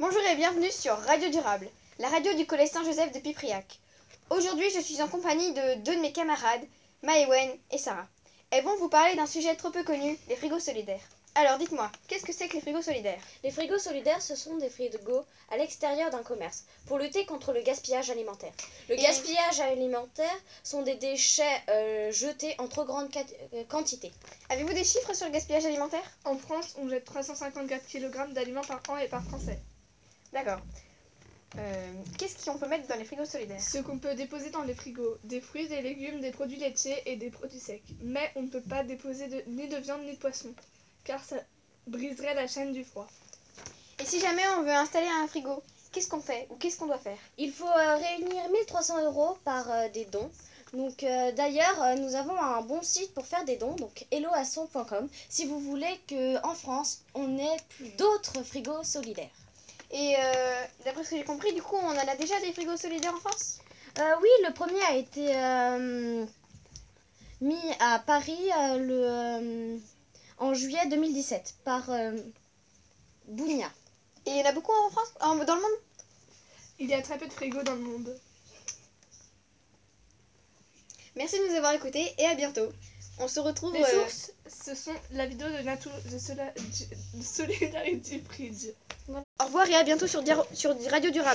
Bonjour et bienvenue sur Radio Durable, la radio du Collège Saint-Joseph de Pipriac. Aujourd'hui, je suis en compagnie de deux de mes camarades, Maëwen et Sarah. Elles vont vous parler d'un sujet trop peu connu, les frigos solidaires. Alors dites-moi, qu'est-ce que c'est que les frigos solidaires? Les frigos solidaires, ce sont des frigos à l'extérieur d'un commerce pour lutter contre le gaspillage alimentaire. Le Et- gaspillage alimentaire sont des déchets euh, jetés en trop grande euh, quantité. Avez-vous des chiffres sur le gaspillage alimentaire? En France, on jette 354 kg d'aliments par an et par Français. D'accord. Euh, qu'est-ce qu'on peut mettre dans les frigos solidaires? Ce qu'on peut déposer dans les frigos, des fruits, des légumes, des produits laitiers et des produits secs. Mais on ne peut pas déposer de- ni de viande ni de poisson, car ça briserait la chaîne du froid. Et si jamais on veut installer un frigo, qu'est-ce qu'on fait ou qu'est-ce qu'on doit faire? Il faut euh, réunir 1300 euros par euh, des dons. Donc euh, d'ailleurs, euh, nous avons un bon site pour faire des dons, donc helloasson.com, si vous voulez que en France, on ait plus d'autres frigos solidaires. Et euh, d'après ce que j'ai compris, du coup, on en a déjà des frigos solidaires en France? Euh, oui, le premier a été euh, mis à Paris euh, le, euh, en juillet 2017 par euh, Bounia. Et il y en a beaucoup en France? En- Dans le monde? Il y a très peu de frigos dans le monde. Merci de nous avoir écoutés et à bientôt. On se retrouve... Les euh, sources, ce sont la vidéo de, Nato, de, Sola- de Solidarity Bridge. Au revoir et à bientôt sur, Radio Durable.